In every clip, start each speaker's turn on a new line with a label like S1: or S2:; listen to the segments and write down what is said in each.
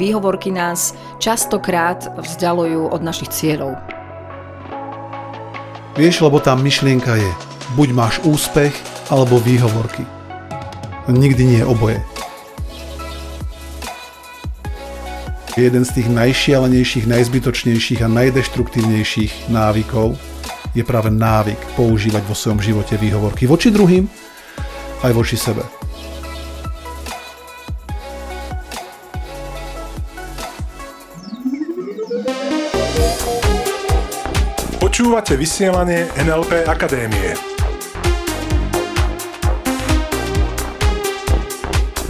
S1: Výhovorky nás častokrát vzdialujú od našich cieľov.
S2: Vieš, lebo tá myšlienka je, buď máš úspech, alebo výhovorky. Nikdy nie je oboje. Jeden z tých najšialenejších, najzbytočnejších a najdeštruktívnejších návykov je práve návyk používať vo svojom živote výhovorky voči druhým aj voči sebe.
S3: Počúvate vysielanie NLP Akadémie.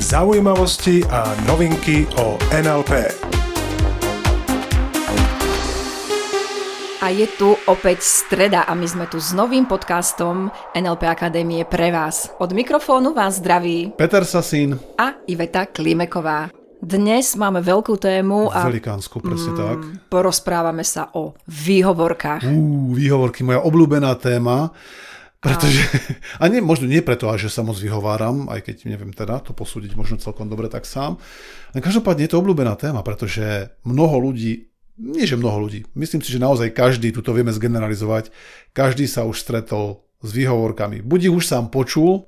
S3: Zaujímavosti a novinky o NLP.
S1: A je tu opäť streda a my sme tu s novým podcastom NLP Akadémie pre vás. Od mikrofónu vás zdraví
S2: Peter Sasín.
S1: a Iveta Klimeková. Dnes máme veľkú tému a
S2: Velikánsku, presne tak.
S1: porozprávame sa o výhovorkách.
S2: Uú, výhovorky, moja obľúbená téma. Pretože, a nie, možno nie preto, že sa moc vyhováram, aj keď neviem teda to posúdiť možno celkom dobre tak sám. Ale každopádne je to obľúbená téma, pretože mnoho ľudí, nie že mnoho ľudí, myslím si, že naozaj každý, tu to vieme zgeneralizovať, každý sa už stretol s výhovorkami. Buď ich už sám počul,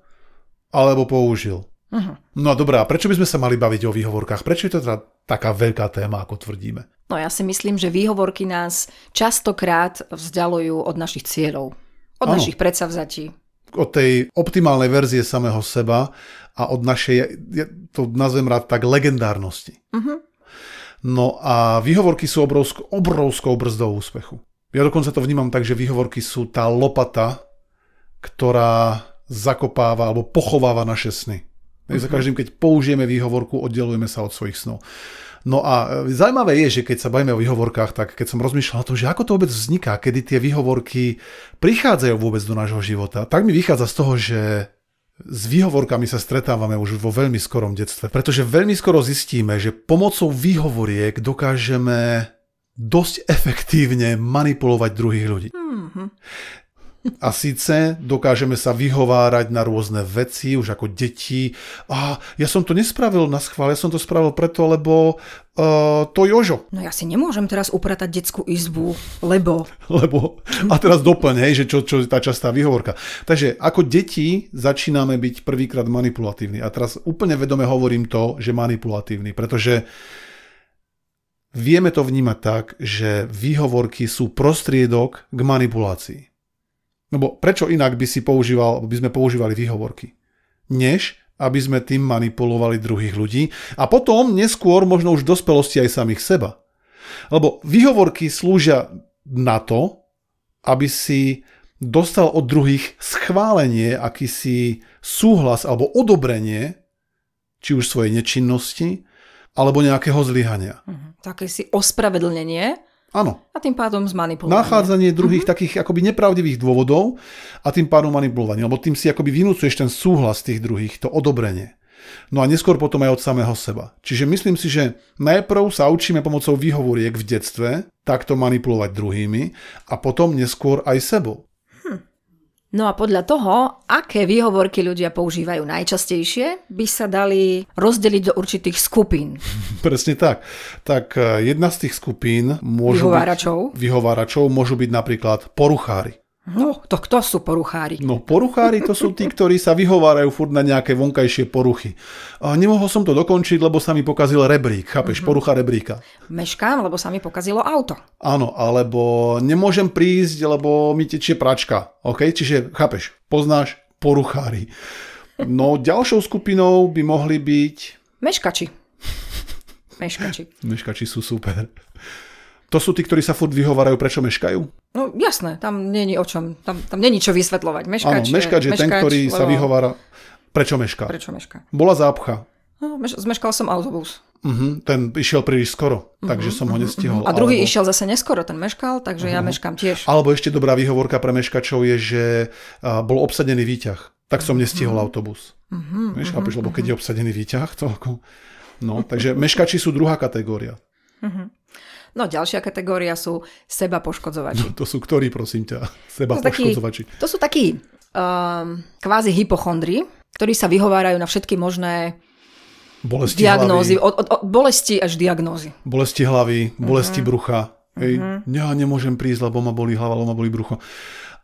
S2: alebo použil. Uh-huh. No a dobrá, prečo by sme sa mali baviť o výhovorkách? Prečo je to teda taká veľká téma, ako tvrdíme?
S1: No ja si myslím, že výhovorky nás častokrát vzdialujú od našich cieľov. Od
S2: Áno.
S1: našich predsavzatí.
S2: Od tej optimálnej verzie samého seba a od našej, ja to nazvem rád tak, legendárnosti.
S1: Mhm.
S2: No a výhovorky sú obrovskou, obrovskou brzdou úspechu. Ja dokonca to vnímam tak, že výhovorky sú tá lopata, ktorá zakopáva alebo pochováva naše sny. Uh-huh. Za každým, keď použijeme výhovorku, oddelujeme sa od svojich snov. No a e, zaujímavé je, že keď sa bavíme o výhovorkách, tak keď som rozmýšľal o tom, že ako to vôbec vzniká, kedy tie výhovorky prichádzajú vôbec do nášho života, tak mi vychádza z toho, že s výhovorkami sa stretávame už vo veľmi skorom detstve, pretože veľmi skoro zistíme, že pomocou výhovoriek dokážeme dosť efektívne manipulovať druhých ľudí.
S1: Mhm.
S2: A síce dokážeme sa vyhovárať na rôzne veci, už ako deti. A ja som to nespravil na schvál, ja som to spravil preto, lebo uh, to Jožo.
S1: No ja si nemôžem teraz upratať detskú izbu, lebo...
S2: Lebo, a teraz doplň, hej, že čo, čo je tá častá výhovorka. Takže ako deti začíname byť prvýkrát manipulatívni. A teraz úplne vedome hovorím to, že manipulatívny, pretože vieme to vnímať tak, že výhovorky sú prostriedok k manipulácii. Lebo prečo inak by si používal, by sme používali výhovorky? Než aby sme tým manipulovali druhých ľudí a potom neskôr možno už v dospelosti aj samých seba. Lebo výhovorky slúžia na to, aby si dostal od druhých schválenie, akýsi súhlas alebo odobrenie, či už svojej nečinnosti, alebo nejakého zlyhania.
S1: Také si ospravedlnenie
S2: Áno,
S1: a tým pádom zmanipulovanie.
S2: nachádzanie druhých mm-hmm. takých akoby nepravdivých dôvodov a tým pádom manipulovanie, lebo tým si akoby vynúcuješ ten súhlas tých druhých, to odobrenie. No a neskôr potom aj od samého seba. Čiže myslím si, že najprv sa učíme pomocou výhovoriek v detstve takto manipulovať druhými a potom neskôr aj sebou.
S1: No a podľa toho, aké výhovorky ľudia používajú najčastejšie, by sa dali rozdeliť do určitých skupín.
S2: Presne tak. Tak e, jedna z tých skupín môžu
S1: Vyhováračov.
S2: byť, vyhováračov môžu byť napríklad poruchári.
S1: No, to kto sú poruchári?
S2: No poruchári to sú tí, ktorí sa vyhovárajú furt na nejaké vonkajšie poruchy. A nemohol som to dokončiť, lebo sa mi pokazil rebrík, chápeš, mm-hmm. porucha rebríka.
S1: Meškám, lebo sa mi pokazilo auto.
S2: Áno, alebo nemôžem prísť, lebo mi tečie pračka. OK? Čiže, chápeš, poznáš poruchári. No ďalšou skupinou by mohli byť...
S1: Meškači. Meškači.
S2: Meškači sú super. To sú tí, ktorí sa furt vyhovárajú, prečo meškajú?
S1: No jasné, tam není o čom, tam, tam není čo vysvetľovať. Meškač,
S2: Áno, meškač je ten, ktorý sa
S1: lebo-
S2: vyhovára, prečo mešká.
S1: Prečo meška?
S2: Bola zápcha.
S1: No, meš- zmeškal som autobus.
S2: Uh-huh, ten išiel príliš skoro, takže som ho nestihol.
S1: A druhý
S2: alebo,
S1: išiel zase neskoro, ten meškal, takže ja meškám tiež.
S2: Alebo ešte dobrá výhovorka pre meškačov je, že a, bol obsadený výťah, tak som nestihol autobus. Uh-huh, Vieš, chápeš, lebo keď je obsadený výťah, to ako... No, takže meškači sú druhá kategória.
S1: No ďalšia kategória sú seba poškodzovači.
S2: To sú ktorí, prosím ťa? Seba
S1: To takí-
S2: poškodzovači.
S1: To sú takí um, kvázi hypochondri, ktorí sa vyhovárajú na všetky možné
S2: Bolesti
S1: Diagnózy,
S2: hlavy,
S1: od, od, od bolesti až diagnózy.
S2: bolesti hlavy, bolesti
S1: Mhm.
S2: brucha. Hej, ja nemôžem prísť, lebo ma boli hlava, lebo ma boli brucho.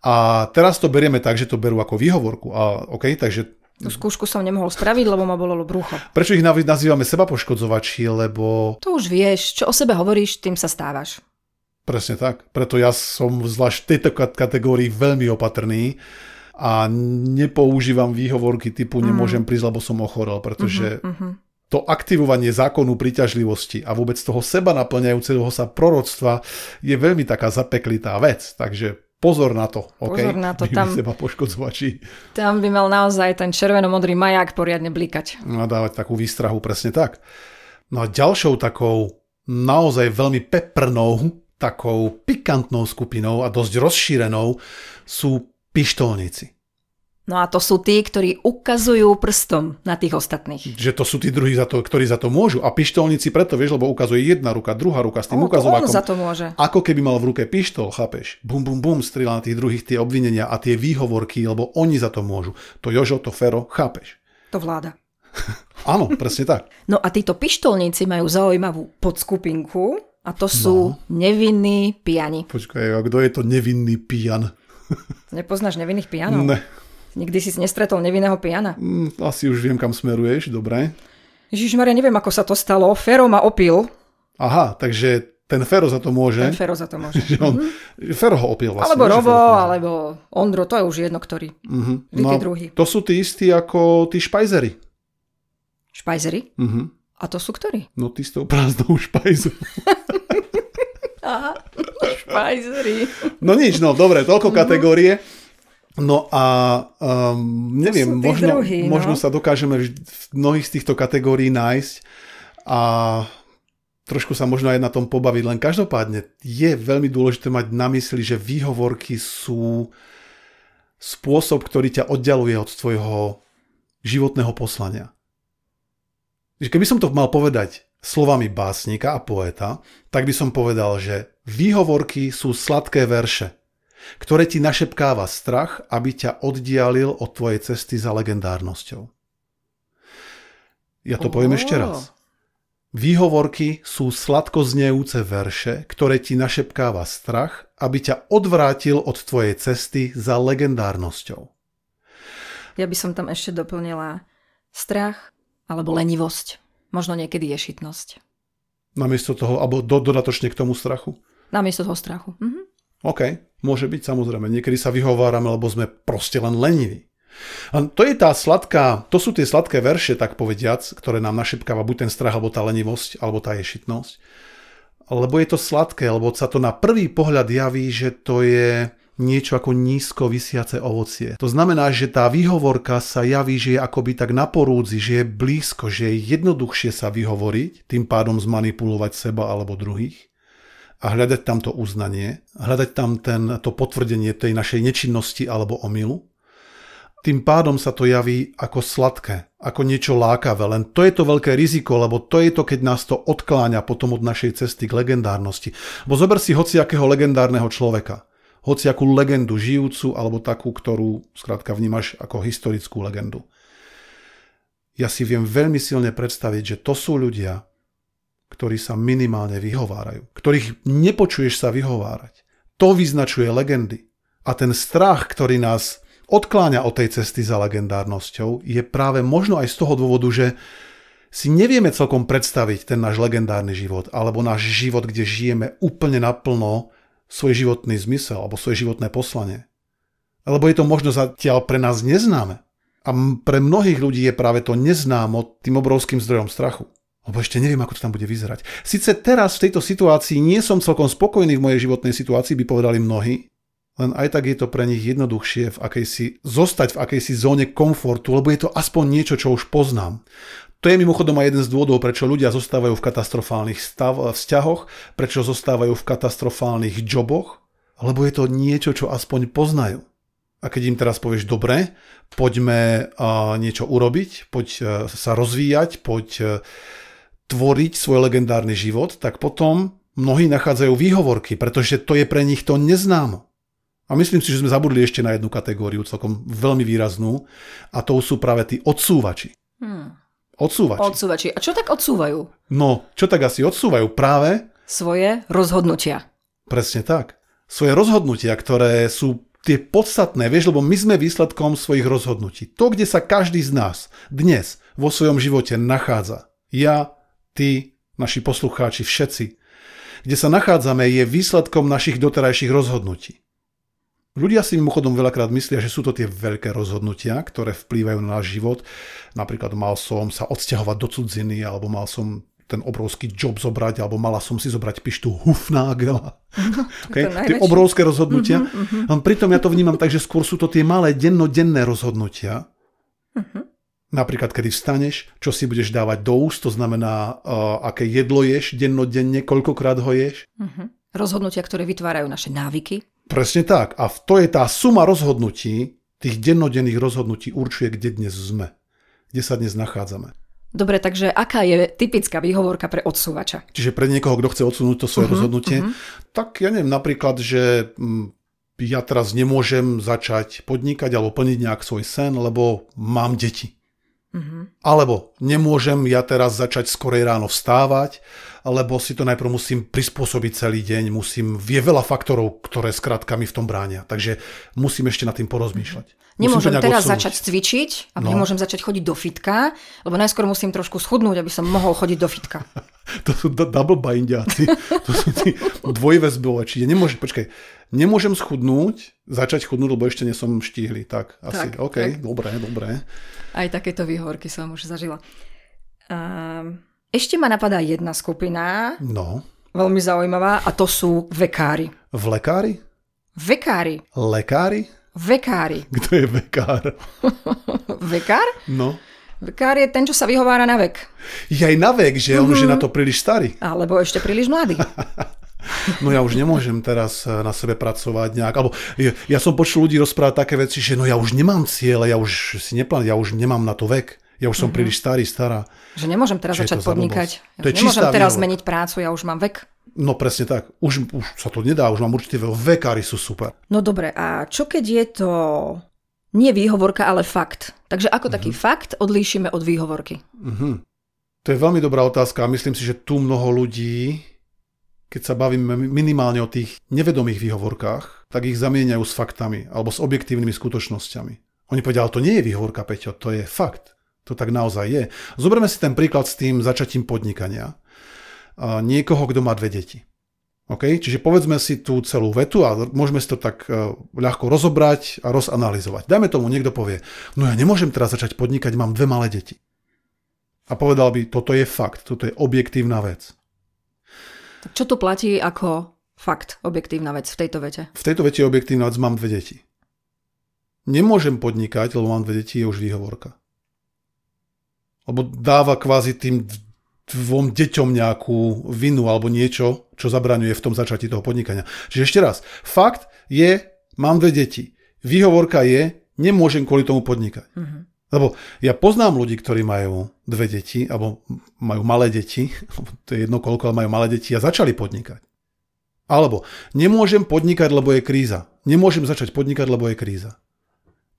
S2: A teraz to berieme tak, že to berú ako výhovorku. A, OK, takže
S1: Tú skúšku som nemohol spraviť, lebo ma bolelo brucho.
S2: prečo ich nazývame seba poškodzovači? Lebo
S1: To už vieš, čo o sebe hovoríš, tým sa stávaš.
S2: presne tak. Preto ja som zvlášť v tejto kat- kategórii veľmi opatrný a nepoužívam výhovorky typu nemôžem prísť, lebo som ochorel, pretože
S1: Mhm.
S2: to aktivovanie zákonu príťažlivosti a vôbec toho seba naplňajúceho sa proroctva je veľmi taká zapeklitá vec. Takže pozor na to. Okay?
S1: Pozor na to,
S2: Vy
S1: tam-
S2: seba poškodzovači
S1: Tam by mal naozaj ten červeno-modrý maják poriadne blikať.
S2: a dávať takú výstrahu presne tak. No a ďalšou takou naozaj veľmi peprnou, takou pikantnou skupinou a dosť rozšírenou sú pištolníci.
S1: No a to sú tí, ktorí ukazujú prstom na tých ostatných.
S2: Že to sú tí druhí, za to, ktorí za to môžu. A pištolníci preto, vieš, lebo ukazuje jedna ruka, druhá ruka s tým
S1: On, on
S2: ukazovákom.
S1: za to môže.
S2: Ako keby mal v ruke pištol, chápeš? Bum, bum, bum, strieľa na tých druhých tie obvinenia a tie výhovorky, lebo oni za to môžu. To Jožo, to Fero, chápeš?
S1: To vláda.
S2: Áno, presne tak.
S1: No a títo pištolníci majú zaujímavú podskupinku a to sú no. nevinní pijani.
S2: Počkaj, a kto je to nevinný pijan?
S1: Nepoznáš nevinných pijanov?
S2: Ne,
S1: Nikdy si nestretol nevinného pijana?
S2: mm, asi už viem, kam smeruješ, dobre.
S1: Ježiš Maria, neviem, ako sa to stalo. Fero ma opil.
S2: Aha, takže ten Fero za to môže.
S1: Ten Fero za to môže.
S2: Že on, Fero ho opil vlastne.
S1: Alebo Robo, alebo Ondro, to je už jedno, ktorý.
S2: Mhm.
S1: Vy tí druhí.
S2: to sú tí istí ako tí špajzery.
S1: Špajzery?
S2: Mhm.
S1: A to sú ktorí?
S2: No ty s tou prázdnou špajzou.
S1: Aha, špajzery.
S2: No nič, no dobre, toľko kategórie. No a um, neviem, možno,
S1: druhí, no.
S2: možno sa dokážeme v mnohých z týchto kategórií nájsť a trošku sa možno aj na tom pobaviť. Len každopádne je veľmi dôležité mať na mysli, že výhovorky sú spôsob, ktorý ťa oddialuje od tvojho životného poslania. Keby som to mal povedať slovami básnika a poeta, tak by som povedal, že výhovorky sú sladké verše, ktoré ti našepkáva strach, aby ťa oddialil od tvojej cesty za legendárnosťou. Ja to poviem
S1: Oho.
S2: ešte raz. Výhovorky sú sladko znejúce verše, ktoré ti našepkáva strach, aby ťa odvrátil od tvojej cesty za legendárnosťou.
S1: Ja by som tam ešte doplnila strach alebo lenivosť. Možno niekedy ješitnosť.
S2: Namiesto toho, alebo do, dodatočne k tomu strachu.
S1: Namiesto toho strachu. Mhm.
S2: OK, môže byť samozrejme. Niekedy sa vyhovárame, lebo sme proste len leniví. A to je tá sladká, to sú tie sladké verše, tak povediac, ktoré nám našepkáva buď ten strach, alebo tá lenivosť, alebo tá ješitnosť. Lebo je to sladké, lebo sa to na prvý pohľad javí, že to je niečo ako nízko vysiace ovocie. To znamená, že tá výhovorka sa javí, že je akoby tak na porúdzi, že je blízko, že je jednoduchšie sa vyhovoriť, tým pádom zmanipulovať seba alebo druhých a hľadať tam to uznanie, hľadať tam ten, to potvrdenie tej našej nečinnosti alebo omylu. Tým pádom sa to javí ako sladké, ako niečo lákavé, len to je to veľké riziko, lebo to je to, keď nás to odkláňa potom od našej cesty k legendárnosti. Bo zober si hociakého legendárneho človeka, hociakú legendu žijúcu alebo takú, ktorú skrátka vnímaš ako historickú legendu. Ja si viem veľmi silne predstaviť, že to sú ľudia, ktorí sa minimálne vyhovárajú, ktorých nepočuješ sa vyhovárať. To vyznačuje legendy. A ten strach, ktorý nás odkláňa od tej cesty za legendárnosťou, je práve možno aj z toho dôvodu, že si nevieme celkom predstaviť ten náš legendárny život, alebo náš život, kde žijeme úplne naplno svoj životný zmysel, alebo svoje životné poslanie. Lebo je to možno zatiaľ pre nás neznáme. A pre mnohých ľudí je práve to neznámo tým obrovským zdrojom strachu. Lebo ešte neviem, ako to tam bude vyzerať. Sice teraz v tejto situácii nie som celkom spokojný v mojej životnej situácii, by povedali mnohí, len aj tak je to pre nich jednoduchšie v akejsi, zostať v akejsi zóne komfortu, lebo je to aspoň niečo, čo už poznám. To je mimochodom aj jeden z dôvodov, prečo ľudia zostávajú v katastrofálnych stav, vzťahoch, prečo zostávajú v katastrofálnych joboch, lebo je to niečo, čo aspoň poznajú. A keď im teraz povieš, dobre, poďme uh, niečo urobiť, poď uh, sa rozvíjať, poď tvoriť svoj legendárny život, tak potom mnohí nachádzajú výhovorky, pretože to je pre nich to neznámo. A myslím si, že sme zabudli ešte na jednu kategóriu, celkom veľmi výraznú, a to sú práve tí odsúvači.
S1: Hmm.
S2: Odsúvači.
S1: Odsúvači. A čo tak odsúvajú?
S2: No, čo tak asi odsúvajú? Práve
S1: Svoje rozhodnutia.
S2: Presne tak. Svoje rozhodnutia, ktoré sú tie podstatné, vieš, lebo my sme výsledkom svojich rozhodnutí. To, kde sa každý z nás dnes vo svojom živote nachádza, ja, ty, naši poslucháči, všetci, kde sa nachádzame, je výsledkom našich doterajších rozhodnutí. Ľudia si mimochodom veľakrát myslia, že sú to tie veľké rozhodnutia, ktoré vplývajú na náš život. Napríklad mal som sa odsťahovať do cudziny, alebo mal som ten obrovský job zobrať, alebo mala som si zobrať pištu Hufnagela. Okay? Tie obrovské rozhodnutia. Uh-huh, uh-huh. Pritom ja to vnímam tak, že skôr sú to tie malé dennodenné rozhodnutia. Uh-huh. Napríklad, kedy vstaneš, čo si budeš dávať do úst, to znamená, uh, aké jedlo ješ dennodenne, koľkokrát ho ješ.
S1: Uh-huh. Rozhodnutia, ktoré vytvárajú naše návyky.
S2: Presne tak. A to je tá suma rozhodnutí, tých dennodenných rozhodnutí určuje, kde dnes sme. Kde sa dnes nachádzame.
S1: Dobre, takže aká je typická výhovorka pre odsúvača?
S2: Čiže pre niekoho, kto chce odsunúť to svoje uh-huh, rozhodnutie, uh-huh. tak ja neviem, napríklad, že mm, ja teraz nemôžem začať podnikať alebo plniť nejak svoj sen, lebo mám deti. Uh-huh. Alebo nemôžem ja teraz začať skorej ráno vstávať, lebo si to najprv musím prispôsobiť celý deň, musím, je veľa faktorov, ktoré skrátka mi v tom bránia. Takže musím ešte nad tým porozmýšľať.
S1: Nemôžem teraz odsunúť. začať cvičiť a no. nemôžem začať chodiť do fitka, lebo najskôr musím trošku schudnúť, aby som mohol chodiť do fitka.
S2: to sú double bindiaci. to sú tí dvojväzbové. Čiže nemôžem, počkaj, nemôžem schudnúť, začať chudnúť, lebo ešte nie som štíhly. Tak, asi. Tak, OK, tak. dobré, dobré.
S1: Aj takéto výhovorky som už zažila. Um, ešte ma napadá jedna skupina.
S2: No.
S1: Veľmi zaujímavá a to sú vekári.
S2: V lekári?
S1: Vekári.
S2: Lekári?
S1: Vekári.
S2: Kto je vekár?
S1: vekár?
S2: No.
S1: Vekár je ten, čo sa vyhovára na vek.
S2: Je aj na vek, že on mm-hmm. už je na to príliš starý.
S1: Alebo ešte príliš mladý.
S2: no ja už nemôžem teraz eh, na sebe pracovať nejak. Alebo ja, ja som počul ľudí rozprávať také veci, že no ja už nemám cieľe, ja už si neplánujem, ja už nemám na to vek. Ja už som mm-hmm. príliš starý, stará.
S1: Že nemôžem teraz začať podnikať. Ja to je nemôžem teraz výhovorka. zmeniť prácu, ja už mám vek.
S2: No presne tak. Už, už sa to nedá, už mám určite. Vekári sú super.
S1: No dobre, a čo keď je to nie výhovorka, ale fakt? Takže ako taký mm-hmm. fakt odlíšime od výhovorky?
S2: Mm-hmm. To je veľmi dobrá otázka a myslím si, že tu mnoho ľudí, keď sa bavíme minimálne o tých nevedomých výhovorkách, tak ich zamieňajú s faktami alebo s objektívnymi skutočnosťami. Oni povedia, ale to nie je výhovorka, Peťo, to je fakt. To tak naozaj je. Zoberme si ten príklad s tým začatím podnikania niekoho, kto má dve deti. Okay? Čiže povedzme si tú celú vetu a môžeme si to tak e, ľahko rozobrať a rozanalizovať. Dajme tomu, niekto povie, no ja nemôžem teraz začať podnikať, mám dve malé deti. A povedal by, toto je fakt, toto je objektívna vec.
S1: Čo tu platí ako fakt, objektívna vec v tejto vete?
S2: V tejto vete je objektívna vec, mám dve deti. Nemôžem podnikať, lebo mám dve deti, je už výhovorka. Lebo dáva kvázi tým dvom deťom nejakú vinu alebo niečo, čo zabraňuje v tom začatí toho podnikania. Čiže ešte raz, fakt je, mám dve deti. Výhovorka je, nemôžem kvôli tomu podnikať. Uh-huh. Lebo ja poznám ľudí, ktorí majú dve deti, alebo majú malé deti, to je jedno koľko, ale majú malé deti a začali podnikať. Alebo nemôžem podnikať, lebo je kríza. Nemôžem začať podnikať, lebo je kríza.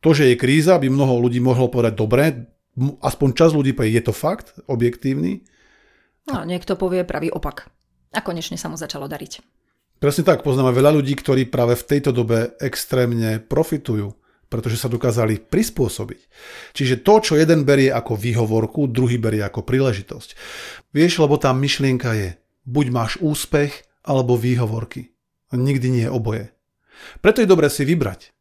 S2: To, že je kríza, by mnoho ľudí mohlo povedať, dobre, aspoň čas ľudí povie, je to fakt, objektívny,
S1: No, niekto povie pravý opak. A konečne sa mu začalo dariť.
S2: Presne tak, poznáme veľa ľudí, ktorí práve v tejto dobe extrémne profitujú, pretože sa dokázali prispôsobiť. Čiže to, čo jeden berie ako výhovorku, druhý berie ako príležitosť. Vieš, lebo tá myšlienka je, buď máš úspech, alebo výhovorky. Nikdy nie je oboje. Preto je dobré si vybrať.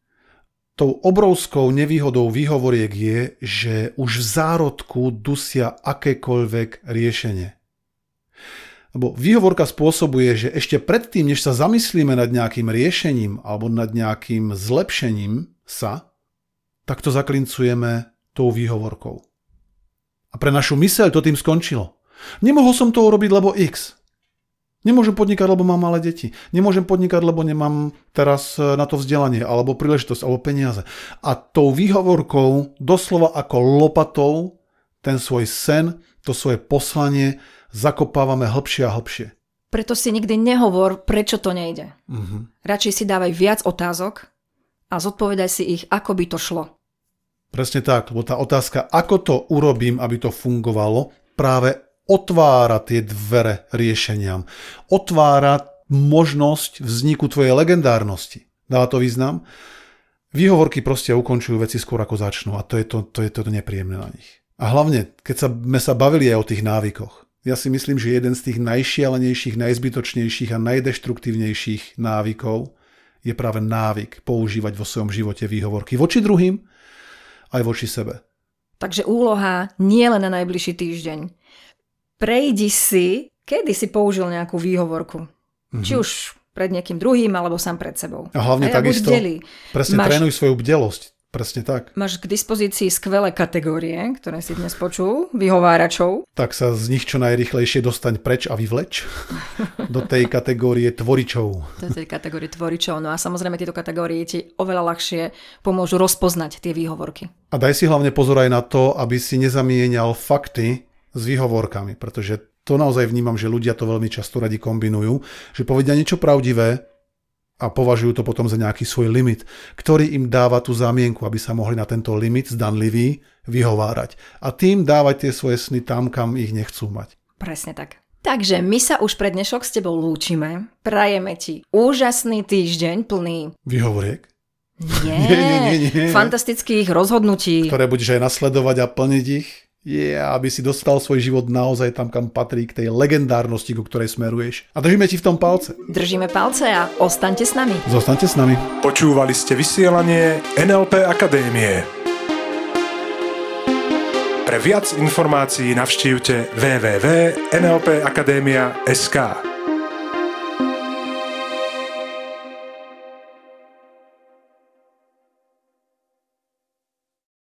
S2: Tou obrovskou nevýhodou výhovoriek je, že už v zárodku dusia akékoľvek riešenie. Lebo výhovorka spôsobuje, že ešte predtým, než sa zamyslíme nad nejakým riešením alebo nad nejakým zlepšením sa, tak to zaklincujeme tou výhovorkou. A pre našu myseľ to tým skončilo. Nemohol som to urobiť, lebo X. Nemôžem podnikať, lebo mám malé deti. Nemôžem podnikať, lebo nemám teraz e, na to vzdelanie, alebo príležitosť, alebo peniaze. A tou výhovorkou, doslova ako lopatou, ten svoj sen, to svoje poslanie zakopávame hlbšie a hlbšie.
S1: Preto si nikdy nehovor, prečo to nejde. Uh-huh. Radšej si dávaj viac otázok a zodpovedaj si ich, ako by to šlo.
S2: Presne tak, lebo tá otázka, ako to urobím, aby to fungovalo, práve otvára tie dvere riešeniam. Otvára možnosť vzniku tvojej legendárnosti. Dáva to význam? Výhovorky proste ukončujú veci skôr ako začnú a to je to, to, je to nepríjemné na nich. A hlavne, keď sa, sme sa bavili aj o tých návykoch, ja si myslím, že jeden z tých najšialenejších, najzbytočnejších a najdeštruktívnejších návykov je práve návyk používať vo svojom živote výhovorky voči druhým aj voči sebe.
S1: Takže úloha nie len na najbližší týždeň. Prejdi si, kedy si použil nejakú výhovorku. Mm-hmm. Či už pred niekým druhým, alebo sám pred sebou.
S2: A hlavne a takisto, presne Máš... trénuj svoju bdelosť. Presne tak.
S1: Máš k dispozícii skvelé kategórie, ktoré si dnes počul, vyhováračov.
S2: Tak sa z nich čo najrychlejšie dostaň preč a vyvleč do tej kategórie tvoričov.
S1: Do tej kategórie tvoričov. No a samozrejme tieto kategórie ti oveľa ľahšie pomôžu rozpoznať tie výhovorky.
S2: A daj si hlavne pozor aj na to, aby si nezamienial fakty s výhovorkami, pretože to naozaj vnímam, že ľudia to veľmi často radi kombinujú, že povedia niečo pravdivé a považujú to potom za nejaký svoj limit, ktorý im dáva tú zamienku, aby sa mohli na tento limit zdanlivý vyhovárať. A tým dávať tie svoje sny tam, kam ich nechcú mať.
S1: Presne tak. Takže my sa už pre dnešok s tebou lúčime. Prajeme ti úžasný týždeň plný...
S2: Vyhovoriek?
S1: Nie, nie, nie, nie, nie. fantastických rozhodnutí.
S2: Ktoré budeš aj nasledovať a plniť ich je, aby si dostal svoj život naozaj tam, kam patrí, k tej legendárnosti, ku ktorej smeruješ. A držíme ti v tom palce.
S1: Držíme palce a ostaňte s nami.
S2: Zostaňte s nami.
S3: Počúvali ste vysielanie NLP Akadémie. Pre viac informácií navštívte www.nlpakademia.sk.